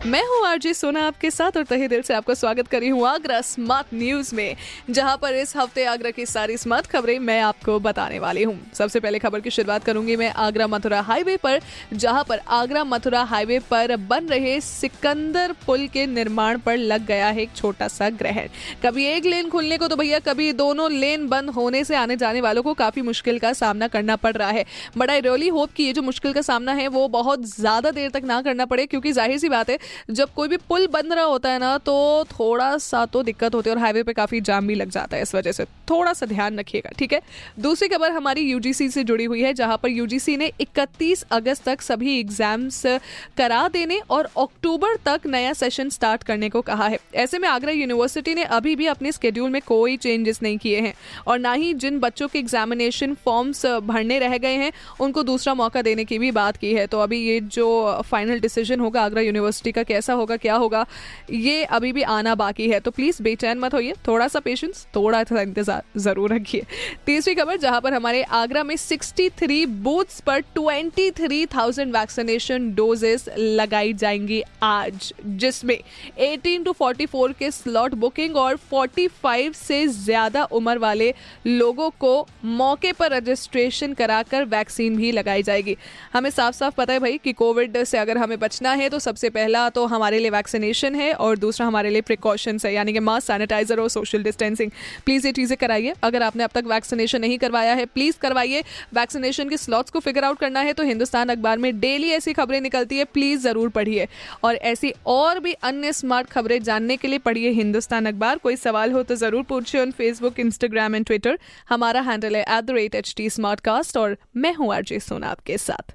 मैं हूँ आरजे सोना, आपके साथ और तहे दिल से आपका स्वागत करी हूँ आगरा स्मार्ट न्यूज़ में, जहाँ पर इस हफ़्ते आगरा की सारी स्मार्ट खबरें मैं आपको बताने वाली हूँ। सबसे पहले खबर की शुरुआत करूँगी मैं आगरा मथुरा हाईवे पर, जहाँ पर आगरा मथुरा हाईवे पर बन रहे सिकंदर पुल के निर्माण पर लग गया है एक छोटा सा ग्रहण। कभी एक लेन खुलने को तो भैया कभी दोनों लेन बंद होने से आने जाने वालों को काफ़ी मुश्किल का सामना करना पड़ रहा है। बट आई रियली होप कि ये जो मुश्किल का सामना है, वो बहुत ज़्यादा देर तक ना करना पड़े, क्योंकि ज़ाहिर सी बात है जब कोई भी पुल बन रहा होता है ना तो थोड़ा सा तो दिक्कत होती है और हाईवे पे काफ़ी जाम भी लग जाता है इस वजह से। थोड़ा सा ध्यान रखिएगा, ठीक है? दूसरी खबर हमारी यूजीसी से जुड़ी हुई है, जहाँ पर यूजीसी ने 31 अगस्त तक सभी एग्ज़ाम्स करा देने और अक्टूबर तक नया सेशन स्टार्ट करने को कहा है। ऐसे में आगरा यूनिवर्सिटी ने अभी भी अपने स्केड्यूल में कोई चेंजेस नहीं किए हैं और ना ही जिन बच्चों के एग्जामिनेशन फॉर्म्स भरने रह गए हैं, उनको दूसरा मौका देने की भी बात की है। तो अभी ये जो फाइनल डिसीज़न होगा आगरा यूनिवर्सिटी का कैसा होगा क्या होगा ये अभी भी आना बाकी है। तो प्लीज़ बेचैन मत होइए थोड़ा सा पेशेंस थोड़ा सा इंतज़ार ज़रूर रखिए। तीसरी खबर जहाँ पर हमारे आगरा में 63 बूथ्स पर 23,000 वैक्सीनेशन डोजेस लगाई जाएँगी आज जिसमें 18 टू 44 के स्लॉट बुकिंग और 45 से ज़्यादा उम्र वाले लोगों को मौके पर रजिस्ट्रेशन कराकर वैक्सीन भी लगाई जाएगी। हमें साफ़ साफ़ पता है भाई कि कोविड से अगर हमें बचना है तो सबसे पहला तो हमारे लिए वैक्सीनेशन है और दूसरा हमारे लिए प्रिकॉशंस है, यानी कि मास्क सैनिटाइजर और सोशल डिस्टेंसिंग प्लीज़ ये चीज़ें कराइए। अगर आपने अब तक वैक्सीनेशन नहीं करवाया है प्लीज़ करवाइए। वैक्सीनेशन के स्लॉट्स को फिगर आउट करना है तो हिंदुस्तान अखबार में डेली ऐसी खबरें निकलती है प्लीज़ ज़रूर पढ़िए। और ऐसी और भी अन्य स्मार्ट खबरें जानने के लिए पढ़िए हिंदुस्तान अखबार। कोई सवाल हो तो ज़रूर पूछिए on Facebook Instagram and Twitter हमारा हैंडल है at the rate H T और मैं हूँ आरजे सोना आपके साथ।